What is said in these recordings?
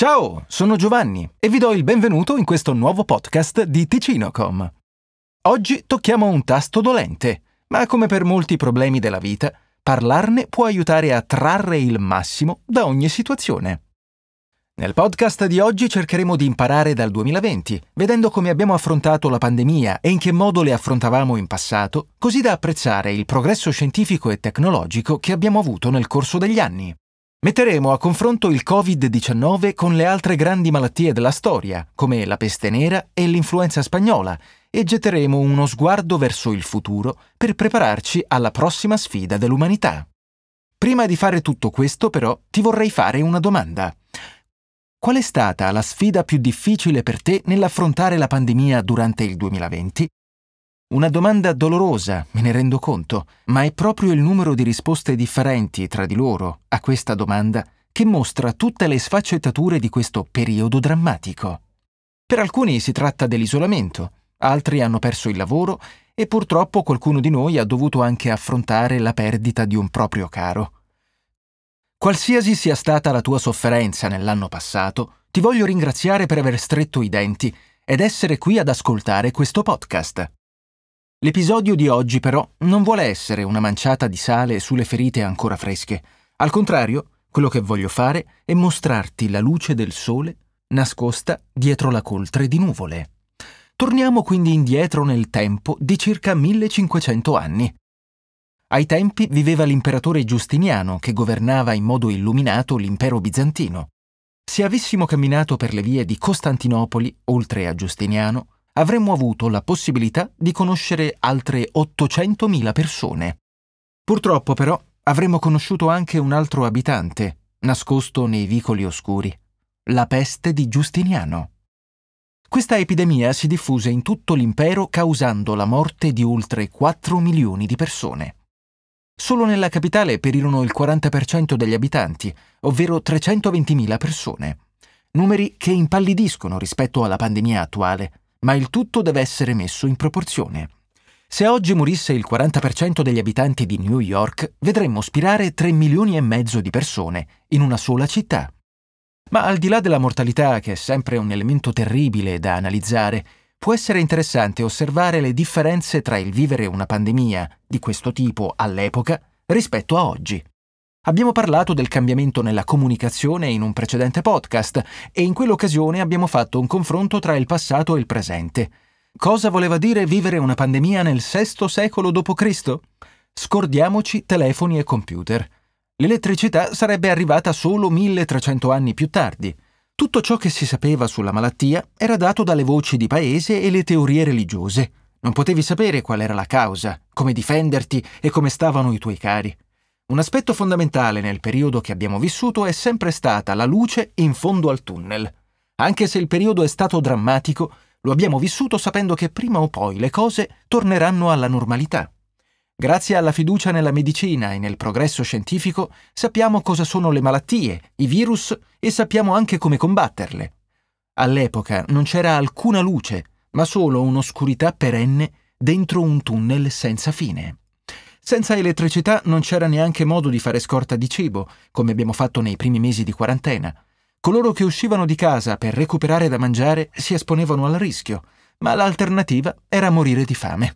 Ciao, sono Giovanni e vi do il benvenuto in questo nuovo podcast di Ticinocom. Oggi tocchiamo un tasto dolente, ma come per molti problemi della vita, parlarne può aiutare a trarre il massimo da ogni situazione. Nel podcast di oggi cercheremo di imparare dal 2020, vedendo come abbiamo affrontato la pandemia e in che modo le affrontavamo in passato, così da apprezzare il progresso scientifico e tecnologico che abbiamo avuto nel corso degli anni. Metteremo a confronto il Covid-19 con le altre grandi malattie della storia, come la peste nera e l'influenza spagnola, e getteremo uno sguardo verso il futuro per prepararci alla prossima sfida dell'umanità. Prima di fare tutto questo, però, ti vorrei fare una domanda. Qual è stata la sfida più difficile per te nell'affrontare la pandemia durante il 2020? Una domanda dolorosa, me ne rendo conto, ma è proprio il numero di risposte differenti tra di loro a questa domanda che mostra tutte le sfaccettature di questo periodo drammatico. Per alcuni si tratta dell'isolamento, altri hanno perso il lavoro e purtroppo qualcuno di noi ha dovuto anche affrontare la perdita di un proprio caro. Qualsiasi sia stata la tua sofferenza nell'anno passato, ti voglio ringraziare per aver stretto i denti ed essere qui ad ascoltare questo podcast. L'episodio di oggi però non vuole essere una manciata di sale sulle ferite ancora fresche. Al contrario, quello che voglio fare è mostrarti la luce del sole nascosta dietro la coltre di nuvole. Torniamo quindi indietro nel tempo di circa 1500 anni. Ai tempi viveva l'imperatore Giustiniano che governava in modo illuminato l'impero bizantino. Se avessimo camminato per le vie di Costantinopoli, oltre a Giustiniano, avremmo avuto la possibilità di conoscere altre 800.000 persone. Purtroppo però avremmo conosciuto anche un altro abitante, nascosto nei vicoli oscuri, la peste di Giustiniano. Questa epidemia si diffuse in tutto l'impero causando la morte di oltre 4 milioni di persone. Solo nella capitale perirono il 40% degli abitanti, ovvero 320.000 persone. Numeri che impallidiscono rispetto alla pandemia attuale, ma il tutto deve essere messo in proporzione. Se oggi morisse il 40% degli abitanti di New York, vedremmo spirare 3 milioni e mezzo di persone in una sola città. Ma al di là della mortalità, che è sempre un elemento terribile da analizzare, può essere interessante osservare le differenze tra il vivere una pandemia di questo tipo all'epoca rispetto a oggi. Abbiamo parlato del cambiamento nella comunicazione in un precedente podcast e in quell'occasione abbiamo fatto un confronto tra il passato e il presente. Cosa voleva dire vivere una pandemia nel VI secolo d.C.? Scordiamoci telefoni e computer. L'elettricità sarebbe arrivata solo 1300 anni più tardi. Tutto ciò che si sapeva sulla malattia era dato dalle voci di paese e le teorie religiose. Non potevi sapere qual era la causa, come difenderti e come stavano i tuoi cari. Un aspetto fondamentale nel periodo che abbiamo vissuto è sempre stata la luce in fondo al tunnel. Anche se il periodo è stato drammatico, lo abbiamo vissuto sapendo che prima o poi le cose torneranno alla normalità. Grazie alla fiducia nella medicina e nel progresso scientifico sappiamo cosa sono le malattie, i virus e sappiamo anche come combatterle. All'epoca non c'era alcuna luce, ma solo un'oscurità perenne dentro un tunnel senza fine. Senza elettricità non c'era neanche modo di fare scorta di cibo, come abbiamo fatto nei primi mesi di quarantena. Coloro che uscivano di casa per recuperare da mangiare si esponevano al rischio, ma l'alternativa era morire di fame.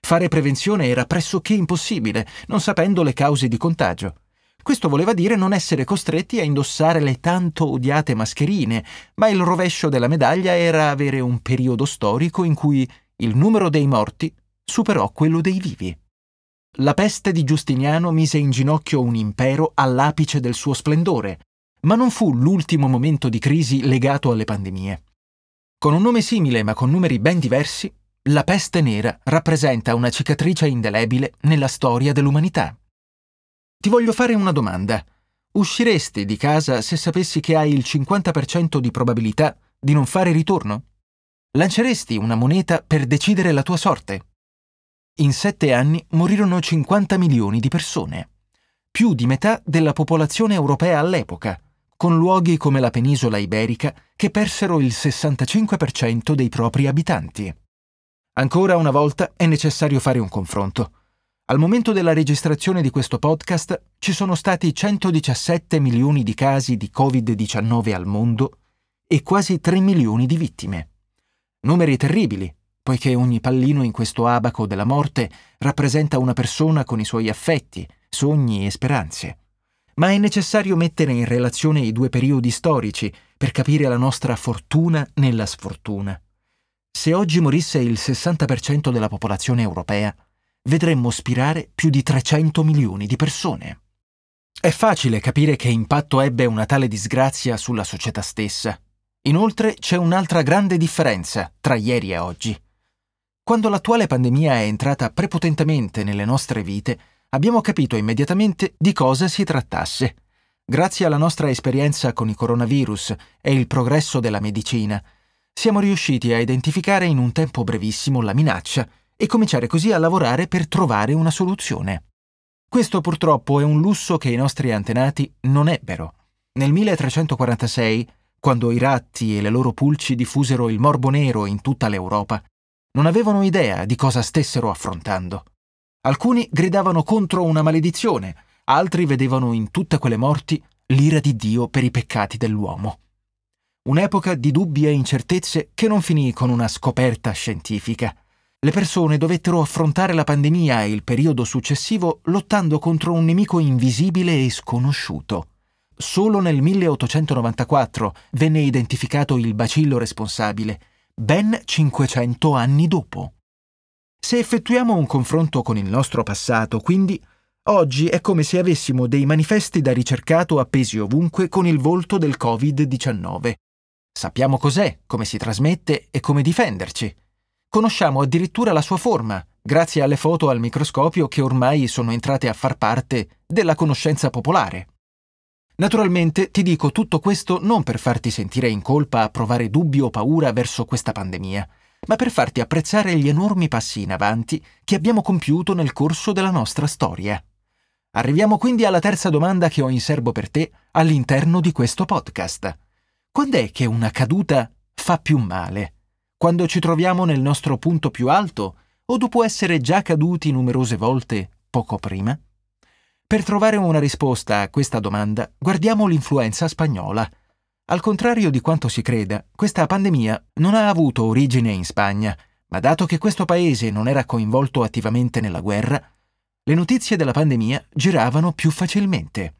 Fare prevenzione era pressoché impossibile, non sapendo le cause di contagio. Questo voleva dire non essere costretti a indossare le tanto odiate mascherine, ma il rovescio della medaglia era avere un periodo storico in cui il numero dei morti superò quello dei vivi. La peste di Giustiniano mise in ginocchio un impero all'apice del suo splendore, ma non fu l'ultimo momento di crisi legato alle pandemie. Con un nome simile ma con numeri ben diversi, la peste nera rappresenta una cicatrice indelebile nella storia dell'umanità. Ti voglio fare una domanda. Usciresti di casa se sapessi che hai il 50% di probabilità di non fare ritorno? Lanceresti una moneta per decidere la tua sorte? In sette anni morirono 50 milioni di persone, più di metà della popolazione europea all'epoca, con luoghi come la penisola iberica che persero il 65% dei propri abitanti. Ancora una volta è necessario fare un confronto. Al momento della registrazione di questo podcast ci sono stati 117 milioni di casi di Covid-19 al mondo e quasi 3 milioni di vittime. Numeri terribili, poiché ogni pallino in questo abaco della morte rappresenta una persona con i suoi affetti, sogni e speranze. Ma è necessario mettere in relazione i due periodi storici per capire la nostra fortuna nella sfortuna. Se oggi morisse il 60% della popolazione europea, vedremmo spirare più di 300 milioni di persone. È facile capire che impatto ebbe una tale disgrazia sulla società stessa. Inoltre c'è un'altra grande differenza tra ieri e oggi. Quando l'attuale pandemia è entrata prepotentemente nelle nostre vite, abbiamo capito immediatamente di cosa si trattasse. Grazie alla nostra esperienza con i coronavirus e il progresso della medicina, siamo riusciti a identificare in un tempo brevissimo la minaccia e cominciare così a lavorare per trovare una soluzione. Questo purtroppo è un lusso che i nostri antenati non ebbero. Nel 1346, quando i ratti e le loro pulci diffusero il morbo nero in tutta l'Europa, non avevano idea di cosa stessero affrontando. Alcuni gridavano contro una maledizione, altri vedevano in tutte quelle morti l'ira di Dio per i peccati dell'uomo. Un'epoca di dubbi e incertezze che non finì con una scoperta scientifica. Le persone dovettero affrontare la pandemia e il periodo successivo lottando contro un nemico invisibile e sconosciuto. Solo nel 1894 venne identificato il bacillo responsabile ben 500 anni dopo. Se effettuiamo un confronto con il nostro passato, quindi, oggi è come se avessimo dei manifesti da ricercato appesi ovunque con il volto del Covid-19. Sappiamo cos'è, come si trasmette e come difenderci. Conosciamo addirittura la sua forma, grazie alle foto al microscopio che ormai sono entrate a far parte della conoscenza popolare. Naturalmente ti dico tutto questo non per farti sentire in colpa a provare dubbi o paura verso questa pandemia, ma per farti apprezzare gli enormi passi in avanti che abbiamo compiuto nel corso della nostra storia. Arriviamo quindi alla terza domanda che ho in serbo per te all'interno di questo podcast. Quando è che una caduta fa più male? Quando ci troviamo nel nostro punto più alto o dopo essere già caduti numerose volte poco prima? Per trovare una risposta a questa domanda, guardiamo l'influenza spagnola. Al contrario di quanto si creda, questa pandemia non ha avuto origine in Spagna, ma dato che questo paese non era coinvolto attivamente nella guerra, le notizie della pandemia giravano più facilmente.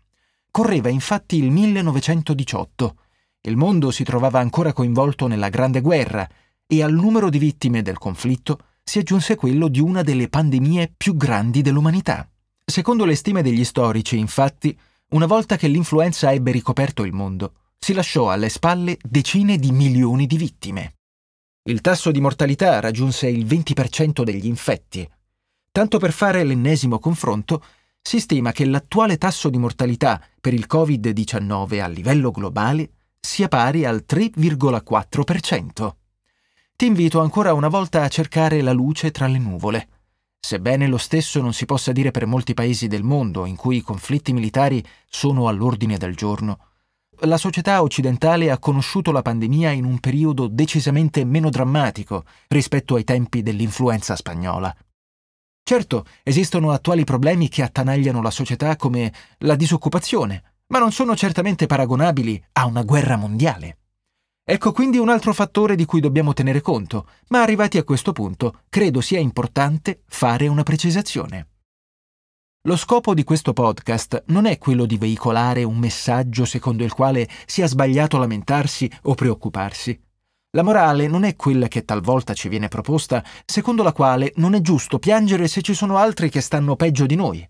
Correva infatti il 1918. Il mondo si trovava ancora coinvolto nella Grande Guerra e al numero di vittime del conflitto si aggiunse quello di una delle pandemie più grandi dell'umanità. Secondo le stime degli storici, infatti, una volta che l'influenza ebbe ricoperto il mondo, si lasciò alle spalle decine di milioni di vittime. Il tasso di mortalità raggiunse il 20% degli infetti. Tanto per fare l'ennesimo confronto, si stima che l'attuale tasso di mortalità per il Covid-19 a livello globale sia pari al 3,4%. Ti invito ancora una volta a cercare la luce tra le nuvole. Sebbene lo stesso non si possa dire per molti paesi del mondo in cui i conflitti militari sono all'ordine del giorno, la società occidentale ha conosciuto la pandemia in un periodo decisamente meno drammatico rispetto ai tempi dell'influenza spagnola. Certo, esistono attuali problemi che attanagliano la società come la disoccupazione, ma non sono certamente paragonabili a una guerra mondiale. Ecco quindi un altro fattore di cui dobbiamo tenere conto, ma arrivati a questo punto credo sia importante fare una precisazione. Lo scopo di questo podcast non è quello di veicolare un messaggio secondo il quale sia sbagliato lamentarsi o preoccuparsi. La morale non è quella che talvolta ci viene proposta, secondo la quale non è giusto piangere se ci sono altri che stanno peggio di noi.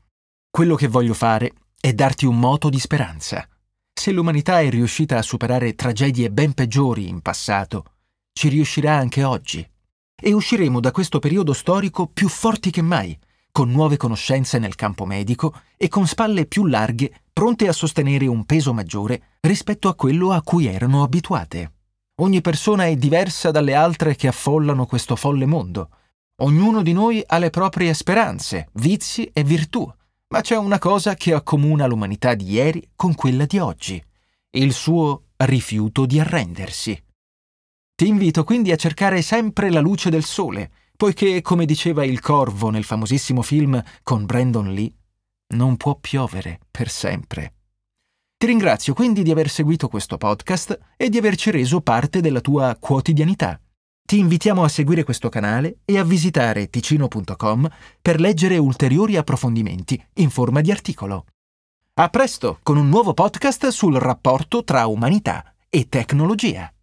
Quello che voglio fare è darti un moto di speranza. Se l'umanità è riuscita a superare tragedie ben peggiori in passato, ci riuscirà anche oggi. E usciremo da questo periodo storico più forti che mai, con nuove conoscenze nel campo medico e con spalle più larghe, pronte a sostenere un peso maggiore rispetto a quello a cui erano abituate. Ogni persona è diversa dalle altre che affollano questo folle mondo. Ognuno di noi ha le proprie speranze, vizi e virtù, ma c'è una cosa che accomuna l'umanità di ieri con quella di oggi, il suo rifiuto di arrendersi. Ti invito quindi a cercare sempre la luce del sole, poiché, come diceva il corvo nel famosissimo film con Brandon Lee, non può piovere per sempre. Ti ringrazio quindi di aver seguito questo podcast e di averci reso parte della tua quotidianità. Ti invitiamo a seguire questo canale e a visitare ticino.com per leggere ulteriori approfondimenti in forma di articolo. A presto con un nuovo podcast sul rapporto tra umanità e tecnologia.